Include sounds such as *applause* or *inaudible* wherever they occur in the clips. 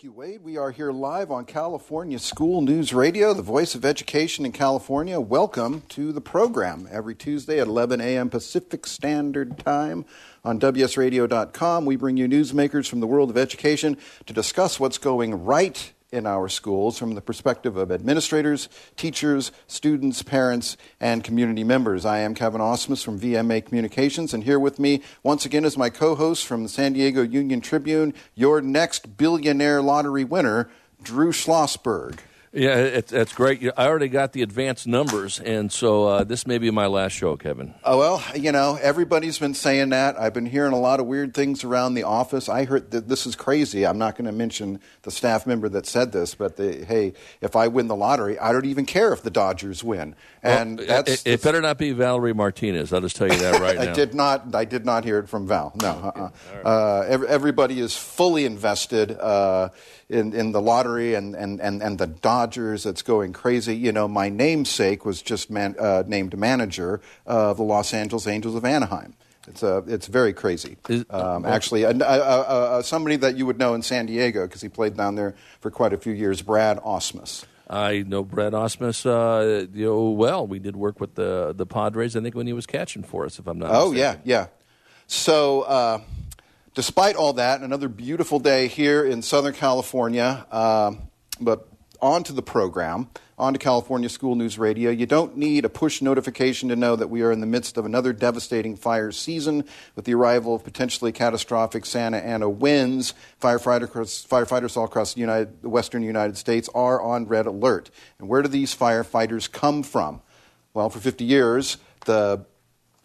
Thank you, Wade. We are here live on California School News Radio, the voice of education in California. Welcome to the program every Tuesday at 11 a.m. Pacific Standard Time on WSRadio.com. We bring you newsmakers from the world of education to discuss what's going right in our schools from the perspective of administrators, teachers, students, parents, and community members. I am Kevin Osmus from VMA Communications, and here with me once again is my co host from the San Diego Union Tribune, your next billionaire lottery winner, Drew Schlossberg. Yeah, it, that's great. I already got the advanced numbers, and so uh, this may be my last show, Kevin. Oh well, you know everybody's been saying that. I've been hearing a lot of weird things around the office. I heard that this is crazy. I'm not going to mention the staff member that said this, but they, hey, if I win the lottery, I don't even care if the Dodgers win. And well, that's it, it, better not be Valerie Martinez. I'll just tell you that right *laughs* now. I did not. I did not hear it from Val. No. Uh-uh. Right. Uh, every, everybody is fully invested uh, in in the lottery and, and, and, and the Dodgers. Rogers, it's going crazy. You know, my namesake was just man, uh, named manager of the Los Angeles Angels of Anaheim. It's uh, it's very crazy. Um, actually, somebody that you would know in San Diego because he played down there for quite a few years, Brad Ausmus. I know Brad Ausmus uh, you know, well. We did work with the the Padres, I think, when he was catching for us, if I'm not Oh, mistaken. yeah, yeah. So, uh, despite all that, another beautiful day here in Southern California. Uh, but on to the program, onto California School News Radio. You don't need a push notification to know that we are in the midst of another devastating fire season with the arrival of potentially catastrophic Santa Ana winds. Firefighters, firefighters all across the, United, the western United States are on red alert. And where do these firefighters come from? Well, for 50 years, the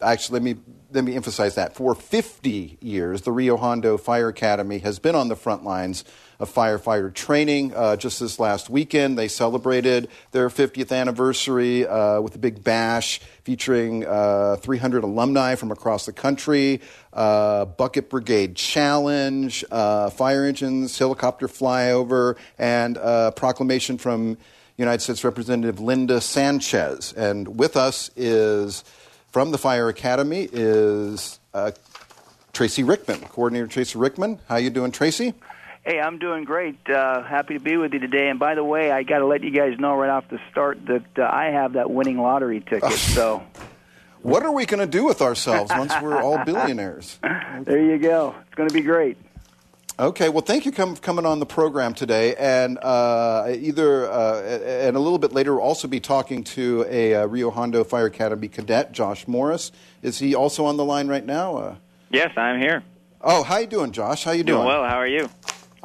actually let me let me emphasize that for 50 years the rio hondo fire academy has been on the front lines of firefighter training uh, just this last weekend they celebrated their 50th anniversary uh, with a big bash featuring uh, 300 alumni from across the country uh, bucket brigade challenge uh, fire engines helicopter flyover and a proclamation from united states representative linda sanchez and with us is from the Fire Academy is Tracy Rickman, Coordinator Tracy Rickman. How you doing, Tracy? Hey, I'm doing great. Uh, happy to be with you today. And by the way, I got to let you guys know right off the start that uh, I have that winning lottery ticket. *laughs* so, what are we going to do with ourselves once we're all billionaires? *laughs* there you go. It's going to be great. Okay, well, thank you for coming on the program today, and uh, either uh, and a little bit later we'll also be talking to a uh, Rio Hondo Fire Academy cadet, Josh Morris. Is he also on the line right now? Uh, yes, I'm here. Oh, how you doing, Josh? How you doing? Doing well. How are you?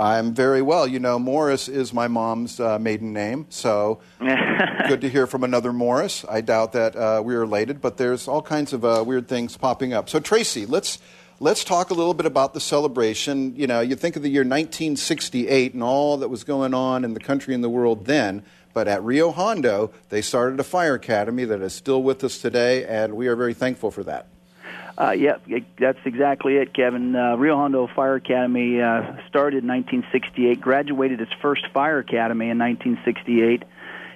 I'm very well. You know, Morris is my mom's uh, maiden name, so *laughs* good to hear from another Morris. I doubt that uh, we're related, but there's all kinds of weird things popping up. So, Tracy, let's let's talk a little bit about the celebration. You know, you think of the year 1968 and all that was going on in the country and the world then. But at Rio Hondo, they started a fire academy that is still with us today, and we are very thankful for that. Uh, yeah, that's exactly it, Kevin. Uh, Rio Hondo Fire Academy uh, started in 1968, graduated its first fire academy in 1968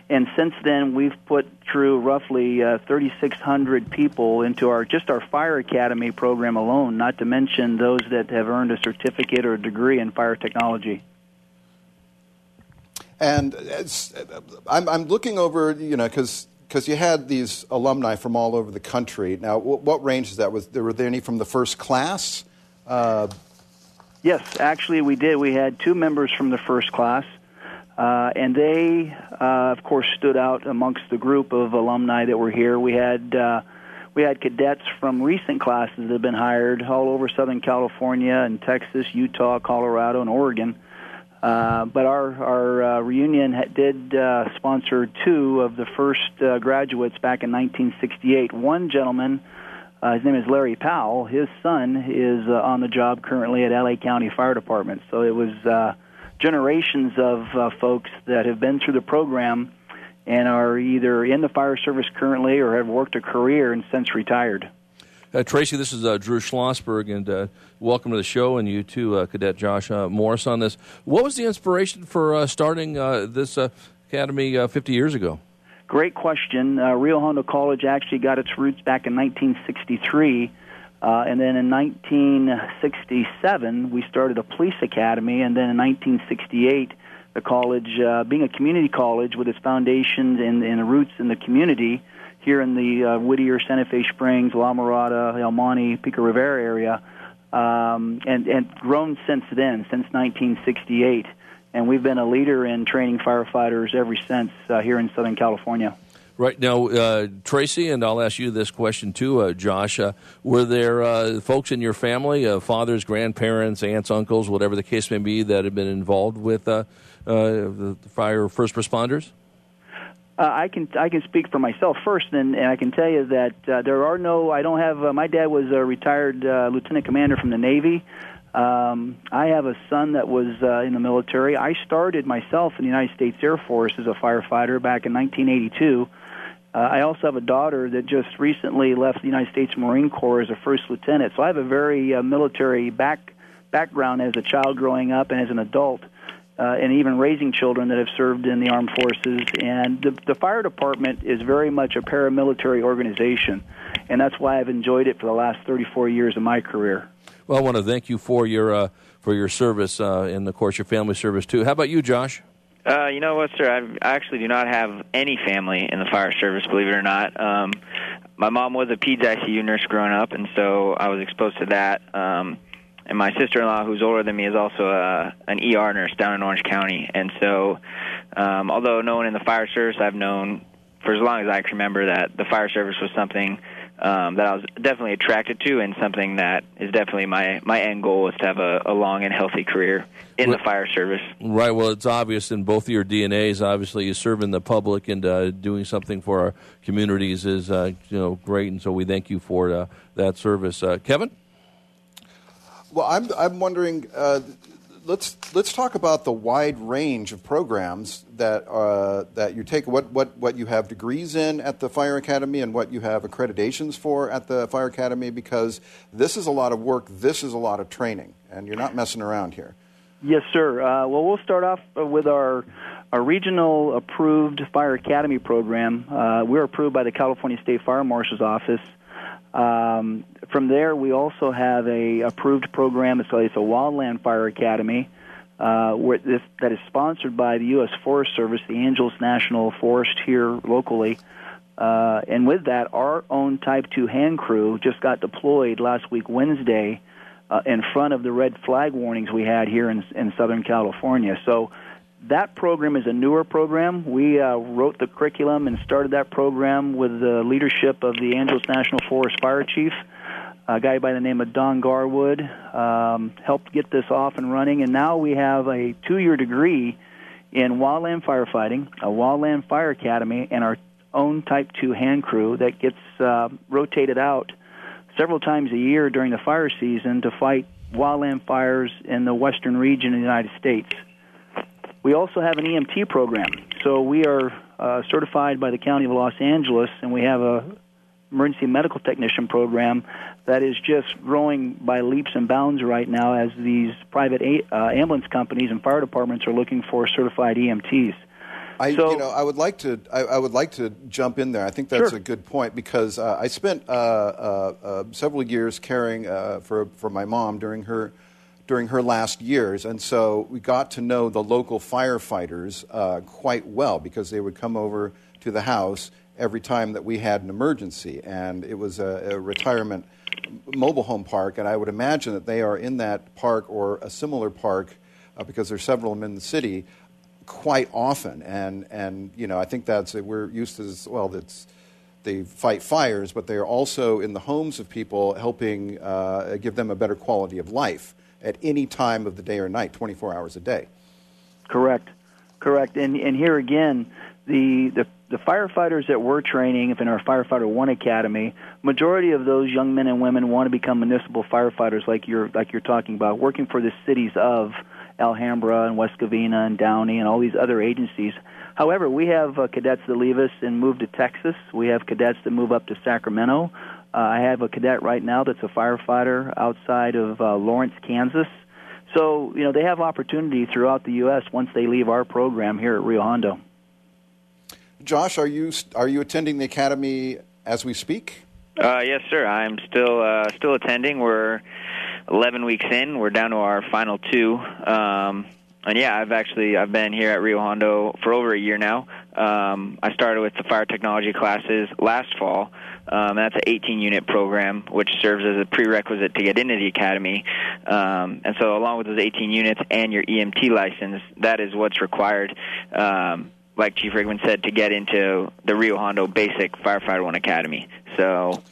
and since then we've put through roughly uh, 3,600 people into our just our fire academy program alone. Not to mention those that have earned a certificate or a degree in fire technology. And I'm, I'm looking over, you know, because because you had these alumni from all over the country. Now, what, what range is that? Was there were there any from the first class? Uh, yes, actually, we did. We had two members from the first class. Uh, and they, uh, of course, stood out amongst the group of alumni that were here. We had uh, we had cadets from recent classes that have been hired all over Southern California and Texas, Utah, Colorado, and Oregon. Uh, but our our uh, reunion ha- did uh, sponsor two of the first uh, graduates back in 1968. One gentleman, uh, his name is Larry Powell. His son is uh, on the job currently at LA County Fire Department. So it was. Uh, generations of uh, folks that have been through the program and are either in the fire service currently or have worked a career and since retired. Uh, Tracy, this is uh, Drew Schlossberg, and uh, welcome to the show, and you too, uh, Cadet Josh uh, Morris, on this. What was the inspiration for uh, starting this academy 50 years ago? Great question. Rio Hondo College actually got its roots back in 1963. and then in 1967, we started a police academy, and then in 1968, the college, being a community college with its foundations and, and roots in the community here in the uh, Whittier, Santa Fe Springs, La Mirada, El Monte, Pico Rivera area, um, and, and grown since then, since 1968. And we've been a leader in training firefighters ever since uh, here in Southern California. Right now, uh, Tracy, and I'll ask you this question too, uh, Josh. Uh, were there uh, folks in your family, uh, fathers, grandparents, aunts, uncles, whatever the case may be, that have been involved with uh, the fire first responders? I can I can speak for myself first, and, and I can tell you that there are no. I don't have. my dad was a retired lieutenant commander from the Navy. Um, I have a son that was uh, in the military. I started myself in the United States Air Force as a firefighter back in 1982. Uh, I also have a daughter that just recently left the United States Marine Corps as a first lieutenant. So I have a very uh, military back background as a child growing up and as an adult, uh, and even raising children that have served in the armed forces. And the, the fire department is very much a paramilitary organization, and that's why I've enjoyed it for the last 34 years of my career. Well, I want to thank you for your uh, for your service uh, and, of course, your family service too. How about you, Josh? Uh, you know what, sir? I actually do not have any family in the fire service, believe it or not. Um, my mom was a peds ICU nurse growing up, and so I was exposed to that. Um, and my sister-in-law, who's older than me, is also a, an ER nurse down in Orange County. And so, um, although no one in the fire service, I've known for as long as I can remember that the fire service was something um, that I was definitely attracted to, and something that is definitely my my end goal is to have a, a long and healthy career in the fire service. Right. Well, it's obvious in both of your DNAs. Obviously, you serve in the public and uh, doing something for our communities is uh, you know great, and so we thank you for uh, that service, uh, Kevin. Well, I'm I'm wondering uh, let's let's talk about the wide range of programs that uh, that you take. What what what you have degrees in at the Fire Academy and what you have accreditations for at the Fire Academy, because this is a lot of work. This is a lot of training, and you're not messing around here. Yes, sir. Uh, well, we'll start off with our our regional approved Fire Academy program. Uh, we're approved by the California State Fire Marshal's Office. Um, from there, we also have a approved program. It's, it's a Wildland Fire Academy, uh, where this, that is sponsored by the U.S. Forest Service, the Angeles National Forest here locally. Uh, and with that, our own Type 2 hand crew just got deployed last week, Wednesday, uh, in front of the red flag warnings we had here in, in Southern California. So that program is a newer program. We uh, wrote the curriculum and started that program with the leadership of the Angeles National Forest Fire Chief, a guy by the name of Don Garwood, um, helped get this off and running. And now we have a two year degree in wildland firefighting, a wildland fire academy, and our own Type 2 hand crew that gets uh, rotated out several times a year during the fire season to fight wildland fires in the western region of the United States. We also have an EMT program. So we are uh, certified by the County of Los Angeles, and we have a emergency medical technician program that is just growing by leaps and bounds right now as these private a- uh, ambulance companies and fire departments are looking for certified EMTs. I, so, you know, I would like to. I, I, would like to jump in there. I think that's sure. a good point because uh, I spent uh, uh, uh several years caring uh, for for my mom during her during her last years. And so we got to know the local firefighters uh, quite well because they would come over to the house every time that we had an emergency. And it was a, a retirement mobile home park. And I would imagine that they are in that park or a similar park uh, because there's several of them in the city quite often. And, and you know, I think that's, we're used to, as well, that's, they fight fires, but they are also in the homes of people helping uh, give them a better quality of life at any time of the day or night, 24 hours a day. Correct, correct. And and here again, the the the firefighters that we're training in our firefighter one academy majority of those young men and women want to become municipal firefighters like you're like you're talking about working for the cities of alhambra and west covina and downey and all these other agencies However, we have uh, cadets that leave us and move to Texas. We have cadets that move up to Sacramento. Uh, I have a cadet right now that's a firefighter outside of uh, Lawrence, Kansas. So, you know, they have opportunity throughout the U.S. once they leave our program here at Rio Hondo. Josh, are you are you attending the academy as we speak? Uh, yes, sir. I'm still uh, still attending. We're 11 weeks in. We're down to our final two. Um, and yeah, I've actually I've been here at Rio Hondo for over a year now. Um, I started with the fire technology classes last fall. Um, that's an 18 unit program, which serves as a prerequisite to get into the academy. Um, and so, along with those 18 units and your EMT license, that is what's required. Um, like Chief Rickman said, to get into the Rio Hondo Basic Firefighter One Academy. So,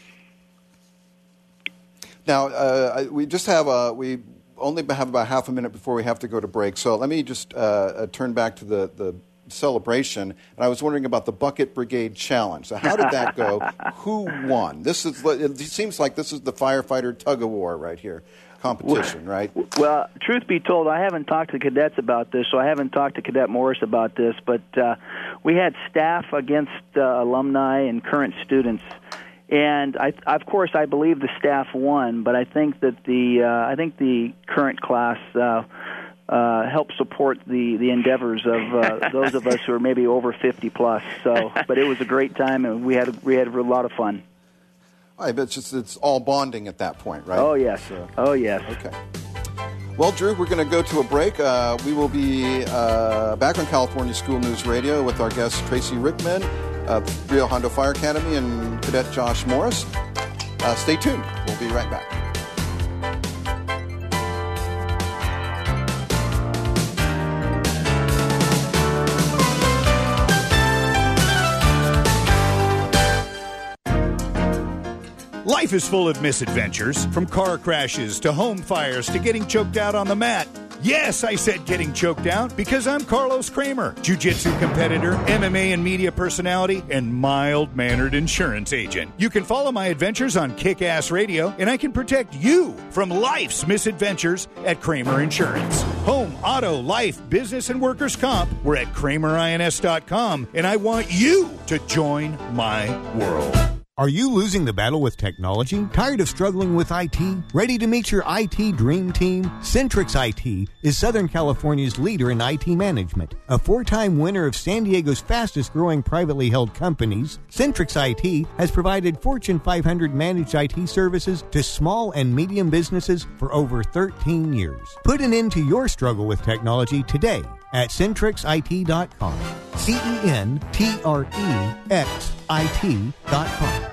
now uh, we just have a we only have about half a minute before we have to go to break. So let me just uh, uh, turn back to the, the celebration. And I was wondering about the Bucket Brigade Challenge. So how did that go? *laughs* Who won? This is it seems like this is the firefighter tug of war right here. Competition, right? Well, truth be told, I haven't talked to cadets about this, so I haven't talked to Cadet Morris about this. But uh, we had staff against uh, alumni and current students, and I, of course, I believe the staff won, but I think that the uh, I think the current class uh, uh, help support the the endeavors of uh, *laughs* those of us who are maybe over 50 plus. So, but it was a great time, and we had we had a lot of fun. I bet it's just it's all bonding at that point, right? Oh yes, oh yes. Okay. Well, Drew, we're going to go to a break. Uh, we will be uh, back on California School News Radio with our guest Tracy Rickman of Rio Hondo Fire Academy and Cadet Josh Morris. Uh, stay tuned. We'll be right back. Life is full of misadventures, from car crashes to home fires to getting choked out on the mat. Yes, I said getting choked out because I'm Carlos Kramer, jiu-jitsu competitor, MMA and media personality, and mild-mannered insurance agent. You can follow my adventures on Kick-Ass Radio, and I can protect you from life's misadventures at Kramer Insurance. Home, auto, life, business, and workers' comp. We're at KramerINS.com, and I want you to join my world. Are you losing the battle with technology? Tired of struggling with IT? Ready to meet your IT dream team? Centrex IT is Southern California's leader in IT management. A four time winner of San Diego's fastest growing privately held companies, Centrex IT has provided Fortune 500 managed IT services to small and medium businesses for over 13 years. Put an end to your struggle with technology today at centrexit.com. C E N T R E X I T.com.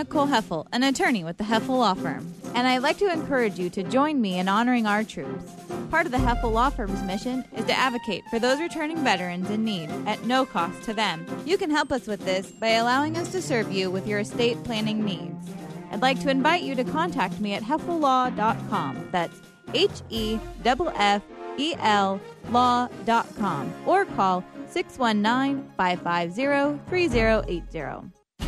Nicole Heffel, an attorney with the Heffel Law Firm, and I'd like to encourage you to join me in honoring our troops. Part of the Heffel Law Firm's mission is to advocate for those returning veterans in need at no cost to them. You can help us with this by allowing us to serve you with your estate planning needs. I'd like to invite you to contact me at heffellaw.com. That's H E F F E L law.com or call 619 550 3080.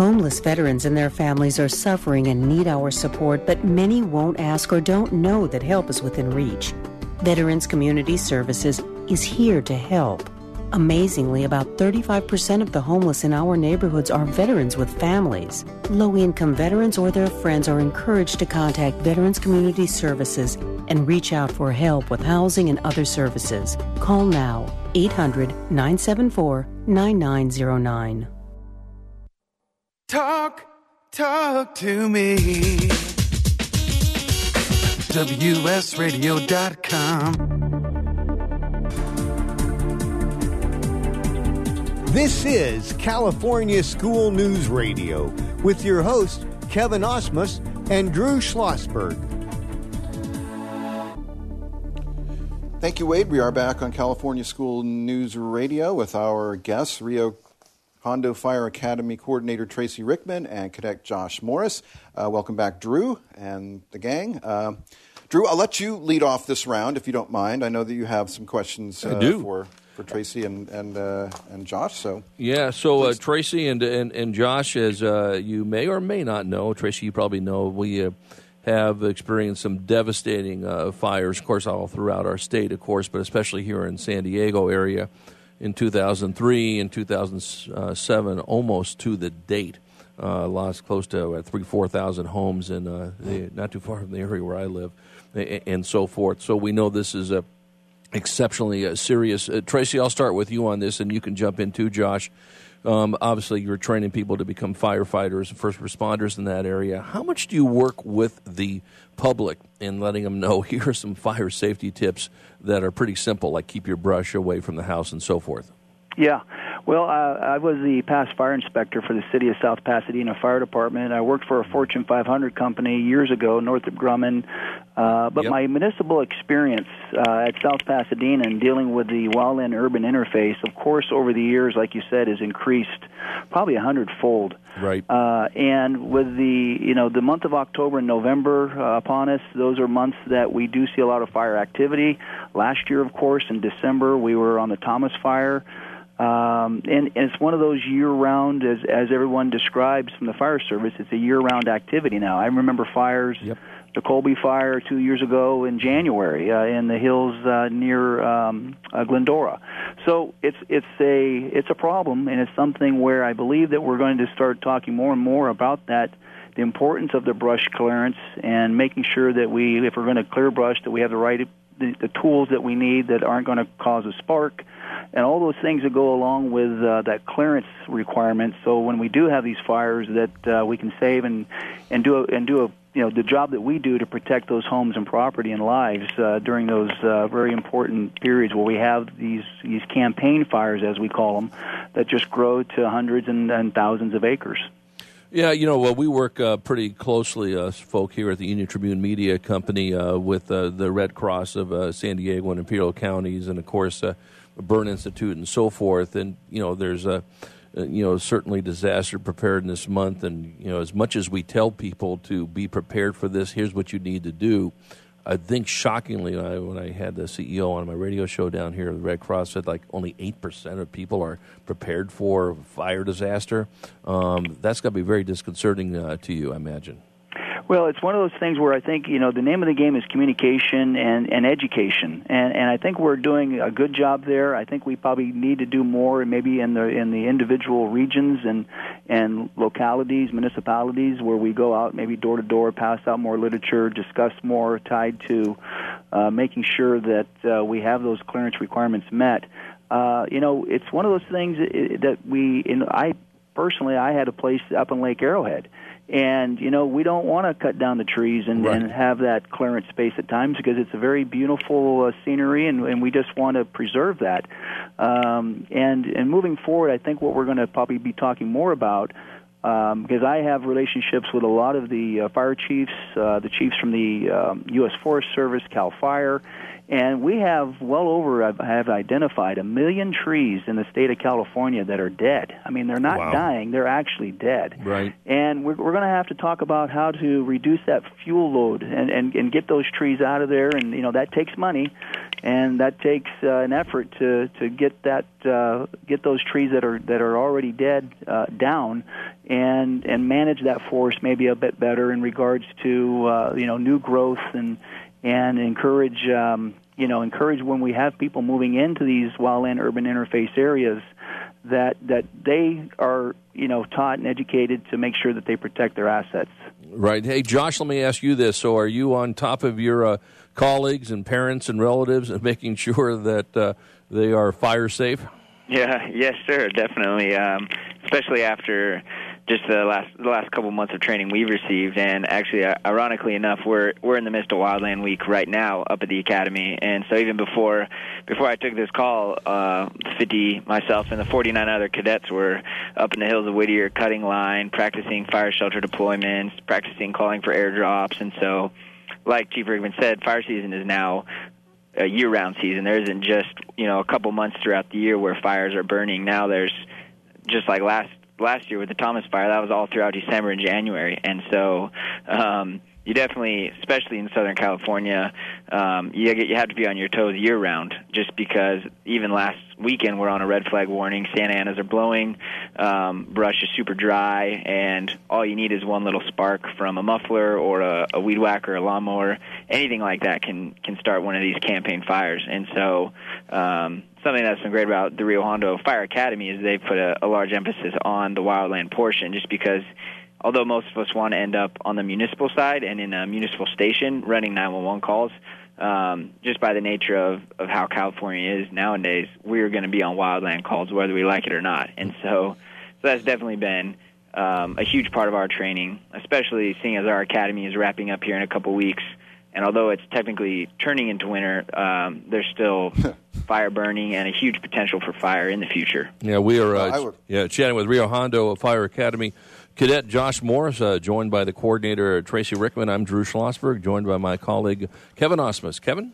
Homeless veterans and their families are suffering and need our support, but many won't ask or don't know that help is within reach. Veterans Community Services is here to help. Amazingly, about 35% of the homeless in our neighborhoods are veterans with families. Low income veterans or their friends are encouraged to contact Veterans Community Services and reach out for help with housing and other services. Call now 800 974 9909. Talk, talk to me. WSRadio.com. This is California School News Radio with your hosts, Kevin Osmus and Drew Schlossberg. Thank you, Wade. We are back on California School News Radio with our guests, Rio Hondo Fire Academy Coordinator Tracy Rickman and Cadet Josh Morris. Uh, welcome back, Drew and the gang. Uh, Drew, I'll let you lead off this round if you don't mind. I know that you have some questions uh, for for Tracy and and uh, and Josh. So yeah, so uh, Tracy and, and and Josh, as uh, you may or may not know, Tracy, you probably know we have experienced some devastating uh, fires, of course, all throughout our state, of course, but especially here in San Diego area in 2003 and 2007, almost to the date. Uh, lost close to uh, three, four thousand homes in uh, the, not too far from the area where I live, and so forth. So we know this is a exceptionally uh, serious. Uh, Tracy, I'll start with you on this, and you can jump in too, Josh. Um, obviously, you're training people to become firefighters and first responders in that area. How much do you work with the public in letting them know *laughs* here are some fire safety tips that are pretty simple, like keep your brush away from the house and so forth? Yeah. Well, uh, I was the past fire inspector for the city of South Pasadena Fire Department. I worked for a Fortune 500 company years ago, Northrop Grumman. Uh, but Yep. my municipal experience uh, at South Pasadena and dealing with the wildland urban interface, of course, over the years, like you said, has increased probably a hundredfold. Right. Uh, and with the you know the month of October and November uh, upon us, those are months that we do see a lot of fire activity. Last year, of course, in December, we were on the Thomas Fire. Um, and, and it's one of those year-round, as as everyone describes from the fire service, it's a year-round activity now. I remember fires, the Colby fire two years ago in January uh, in the hills uh, near um, uh, Glendora. So it's it's a it's a problem, and it's something where I believe that we're going to start talking more and more about that. The importance of the brush clearance and making sure that we, if we're going to clear brush, that we have the right the, the tools that we need that aren't going to cause a spark, and all those things that go along with uh, that clearance requirement. So when we do have these fires, that uh, we can save and and do a, and do a you know the job that we do to protect those homes and property and lives uh, during those uh, very important periods where we have these these campaign fires, as we call them, that just grow to hundreds and, and thousands of acres. Yeah, you know, well, we work uh, pretty closely, us folk here at the Union Tribune Media Company, uh, with uh, the Red Cross of uh, San Diego and Imperial counties, and of course, uh, Burn Institute and so forth. And you know, there's a, uh, you know, certainly disaster preparedness month, and you know, as much as we tell people to be prepared for this, here's what you need to do. I think shockingly, I, when I had the CEO on my radio show down here, the Red Cross said like only eight percent of people are prepared for fire disaster. Um, that's got to be very disconcerting uh, to you, I imagine. Well, it's one of those things where I think you know the name of the game is communication and, and education, and and I think we're doing a good job there. I think we probably need to do more, maybe in the in the individual regions and and localities, municipalities, where we go out maybe door to door, pass out more literature, discuss more tied to uh, making sure that uh, we have those clearance requirements met. Uh, you know, it's one of those things that we, in, I personally, I had a place up in Lake Arrowhead and you know we don't want to cut down the trees and, Right. and have that clearance space at times because it's a very beautiful uh, scenery and, and we just want to preserve that um, and and moving forward I think what we're going to probably be talking more about um, because I have relationships with a lot of the uh, fire chiefs, uh, the chiefs from the um, U.S. Forest Service, Cal Fire, and we have well over I've- identified a million trees in the state of California that are dead. I mean, they're not Wow. dying; they're actually dead. Right. And we're, we're going to have to talk about how to reduce that fuel load and, and, and get those trees out of there. And, you know, that takes money and that takes uh, an effort to, to get that uh, get those trees that are that are already dead uh, down and and manage that forest maybe a bit better in regards to uh, you know new growth and and encourage um, you know encourage when we have people moving into these wildland urban interface areas that that they are you know taught and educated to make sure that they protect their assets. Right. Hey, Josh, let me ask you this. So, are you on top of your uh, colleagues and parents and relatives and *laughs* making sure that uh, they are fire safe? Yeah, yes, sir, definitely. Um, especially after just the last the last couple months of training we've received, and actually, ironically enough, we're we're in the midst of Wildland Week right now up at the academy, and so even before before I took this call, uh, 50 myself and the 49 other cadets were up in the hills of Whittier cutting line, practicing fire shelter deployments, practicing calling for airdrops, and so. Like Chief Rickman said, fire season is now a year-round season. There isn't just you know a couple months throughout the year where fires are burning. Now there's just like last last year with the Thomas fire, that was all throughout December and January, and so um, you definitely, especially in Southern California, um, you you have to be on your toes year round. Just because even last weekend we're on a red flag warning, Santa Anas are blowing, um, brush is super dry, and all you need is one little spark from a muffler or a, a weed whacker, a lawnmower, anything like that can can start one of these campaign fires. And so. Um, something that's been great about the Rio Hondo Fire Academy is they've put a, a large emphasis on the wildland portion, just because although most of us want to end up on the municipal side and in a municipal station running 911 calls, um, just by the nature of, of how California is nowadays, we're going to be on wildland calls whether we like it or not. And so, so that's definitely been um, a huge part of our training, especially seeing as our academy is wrapping up here in a couple weeks. And although it's technically turning into winter, um, there's still *laughs* fire burning and a huge potential for fire in the future. Yeah, we are uh, I yeah, chatting with Rio Hondo Fire Academy cadet Josh Morris, uh, joined by the coordinator Tracy Rickman. I'm Drew Schlossberg, joined by my colleague Kevin Osmus. Kevin?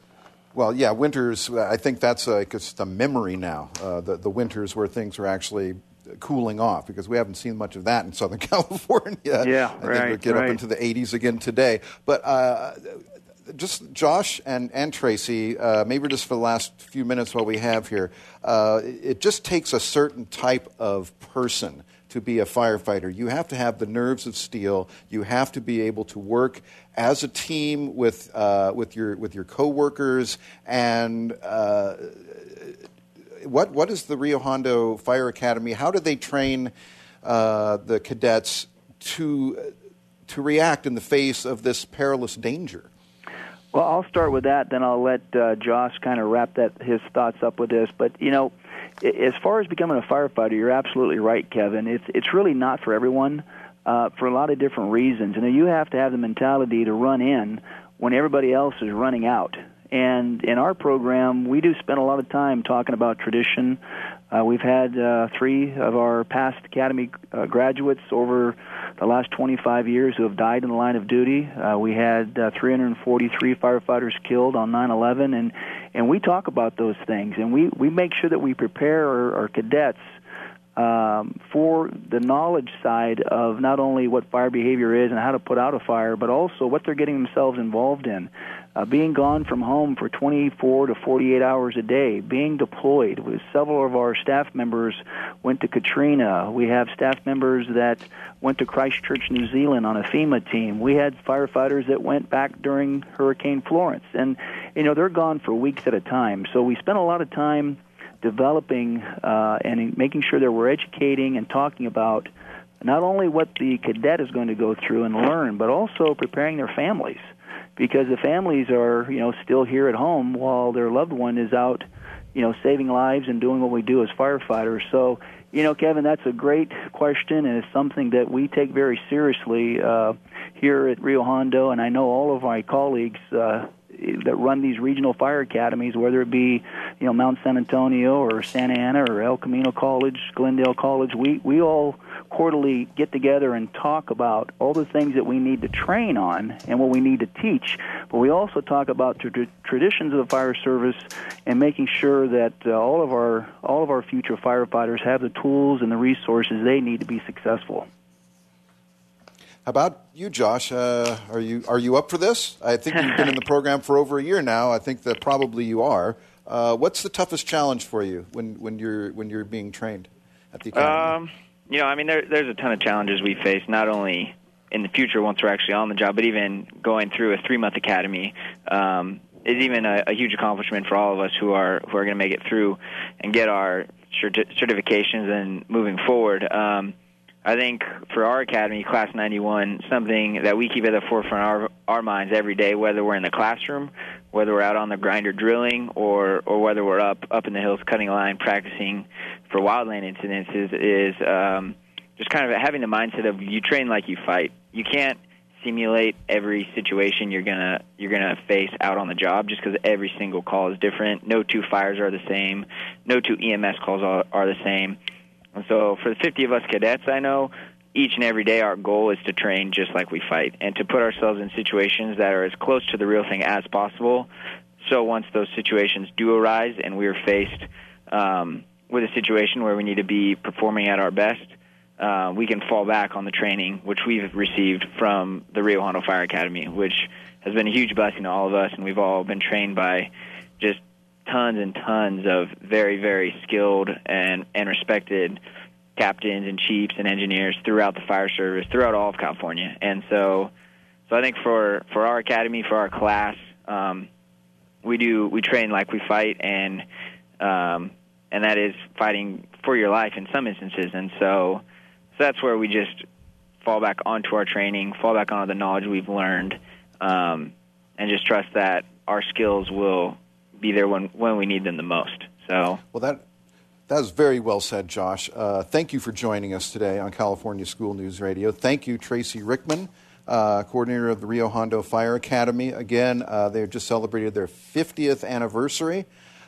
Well, yeah, winters. uh, I think that's uh, just a memory now. Uh, the the winters where things are actually cooling off because we haven't seen much of that in *laughs* Southern California. Yeah, I think right, we'll get right. up into the 80s again today. But uh, just Josh and and Tracy, uh, maybe just for the last few minutes while we have here, uh, it just takes a certain type of person to be a firefighter. You have to have the nerves of steel. You have to be able to work as a team with uh, with your with your coworkers. And uh, what what is the Rio Hondo Fire Academy? How do they train uh, the cadets to to react in the face of this perilous danger? Well, I'll start with that, then I'll let uh, Josh kind of wrap that his thoughts up with this. But you know, as far as becoming a firefighter, you're absolutely right, Kevin. It's it's really not for everyone uh, for a lot of different reasons. You know, you have to have the mentality to run in when everybody else is running out. And in our program, we do spend a lot of time talking about tradition. Uh, we've had uh, three of our past academy uh, graduates over the last 25 years who have died in the line of duty. Uh, we had uh, 343 firefighters killed on 9/11, and and we talk about those things, and we we make sure that we prepare our, our cadets um, for the knowledge side of not only what fire behavior is and how to put out a fire, but also what they're getting themselves involved in. Uh, being gone from home for 24 to 48 hours a day, being deployed. With several of our staff members went to Katrina. We have staff members that went to Christchurch, New Zealand on a FEMA team. We had firefighters that went back during Hurricane Florence, and you know they're gone for weeks at a time. So we spent a lot of time developing uh, and making sure that we're educating and talking about not only what the cadet is going to go through and learn, but also preparing their families, because the families are you know still here at home while their loved one is out, you know, saving lives and doing what we do as firefighters. So. You know, Kevin, that's a great question, and it's something that we take very seriously uh, here at Rio Hondo, and I know all of my colleagues uh, that run these regional fire academies, whether it be you know Mount San Antonio or Santa Ana or El Camino College, Glendale College, we we all quarterly get together and talk about all the things that we need to train on and what we need to teach. But we also talk about the tra- traditions of the fire service and making sure that uh, all of our all of our future firefighters have the tools and the resources they need to be successful. How about you, Josh? Uh, are you are you up for this? I think you've been in the *laughs* program for over a year now. I think that probably you are. Uh, what's the toughest challenge for you when, when you're when you're being trained at the academy? Um, you know, I mean, there, there's a ton of challenges we face, not only in the future once we're actually on the job, but even going through a three month academy um, is even a, a huge accomplishment for all of us who are who are going to make it through and get our certi- certifications and moving forward. Um, I think for our academy, Class 91, something that we keep at the forefront of our, our minds every day, whether we're in the classroom, whether we're out on the grinder drilling, or or whether we're up up in the hills cutting a line, practicing for wildland incidents, is is um, just kind of having the mindset of you train like you fight. You can't simulate every situation you're gonna you're gonna face out on the job just because every single call is different. No two fires are the same. No two EMS calls are, are the same. So for the 50 of us cadets, I know each and every day our goal is to train just like we fight and to put ourselves in situations that are as close to the real thing as possible. So once those situations do arise and we are faced um, with a situation where we need to be performing at our best, uh, we can fall back on the training which we've received from the Rio Hondo Fire Academy, which has been a huge blessing to all of us, and we've all been trained by just tons and tons of very, very skilled and, and respected captains and chiefs and engineers throughout the fire service, throughout all of California. And so, so I think for, for our academy, for our class, um, we do we train like we fight, and um, and that is fighting for your life in some instances. And so, so that's where we just fall back onto our training, fall back onto the knowledge we've learned, um, and just trust that our skills will be there when when we need them the most. So well, that that was very well said, Josh. Uh, thank you for joining us today on California School News Radio. Thank you, Tracy Rickman, uh, coordinator of the Rio Hondo Fire Academy. Again, uh, they just celebrated their 50th anniversary.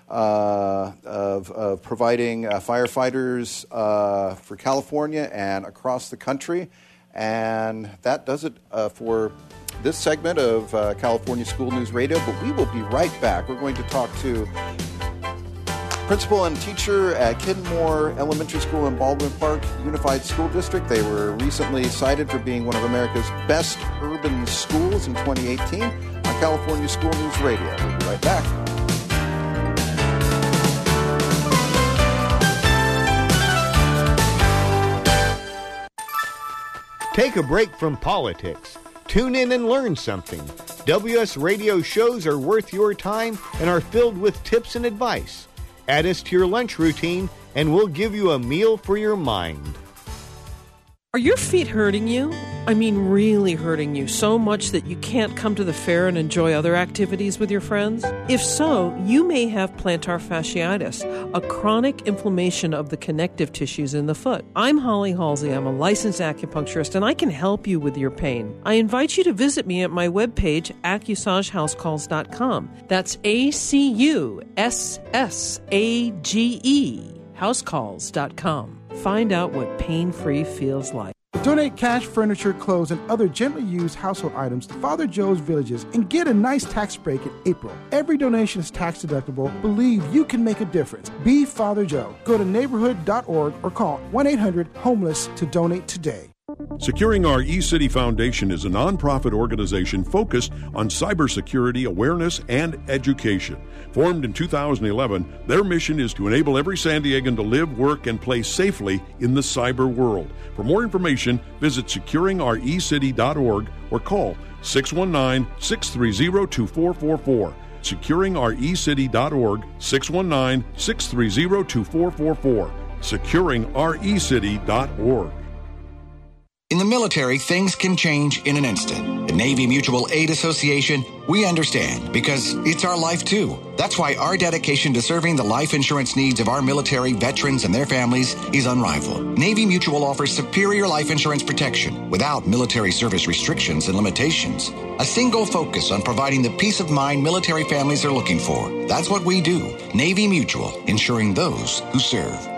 Uh, of, of, providing uh, firefighters uh, for California and across the country. And that does it for this segment of uh, California School News Radio, but we will be right back. We're going to talk to principal and teacher at Kenmore Elementary School in Baldwin Park Unified School District. They were recently cited for being one of America's best urban schools in 2018 on California School News Radio. We'll be right back. Take a break from politics Tune in and learn something. WS Radio shows are worth your time and are filled with tips and advice. Add us to your lunch routine, and we'll give you a meal for your mind. Are your feet hurting you? I mean, really hurting you so much that you can't come to the fair and enjoy other activities with your friends? If so, you may have plantar fasciitis, a chronic inflammation of the connective tissues in the foot. I'm Holly Halsey. I'm a licensed acupuncturist and I can help you with your pain. I invite you to visit me at my webpage, AcussageHouseCalls.com. That's A C U S S A G E, housecalls.com. Find out what pain free feels like. Donate cash, furniture, clothes, and other gently used household items to Father Joe's Villages and get a nice tax break in April. Every donation is tax deductible. Believe you can make a difference. Be Father Joe. Go to neighborhood.org or call 1 800 Homeless to donate today. Securing Our eCity Foundation is a nonprofit organization focused on cybersecurity awareness and education. Formed in 2011, their mission is to enable every San Diegan to live, work, and play safely in the cyber world. For more information, visit securingourecity.org or call 619 630 2444. Securingourecity.org 619 630 2444. Securingourecity.org. In the military, things can change in an instant. The Navy Mutual Aid Association, we understand because it's our life too. That's why our dedication to serving the life insurance needs of our military veterans and their families is unrivaled. Navy Mutual offers superior life insurance protection without military service restrictions and limitations. A single focus on providing the peace of mind military families are looking for. That's what we do. Navy Mutual, insuring those who serve.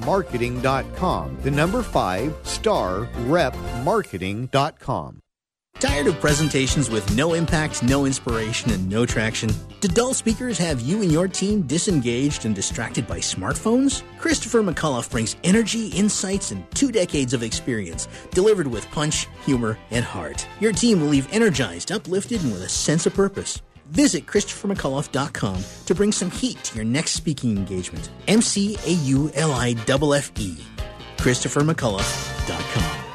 5starrepmarketing.com. The number 5 starrepmarketing.com. Tired of presentations with no impact, no inspiration, and no traction? Do dull speakers have you and your team disengaged and distracted by smartphones? Christopher McAuliffe brings energy, insights, and two decades of experience, delivered with punch, humor, and heart. Your team will leave energized, uplifted, and with a sense of purpose. Visit ChristopherMcAuliffe.com to bring some heat to your next speaking engagement. M C A U L I F F E. ChristopherMcAuliffe.com.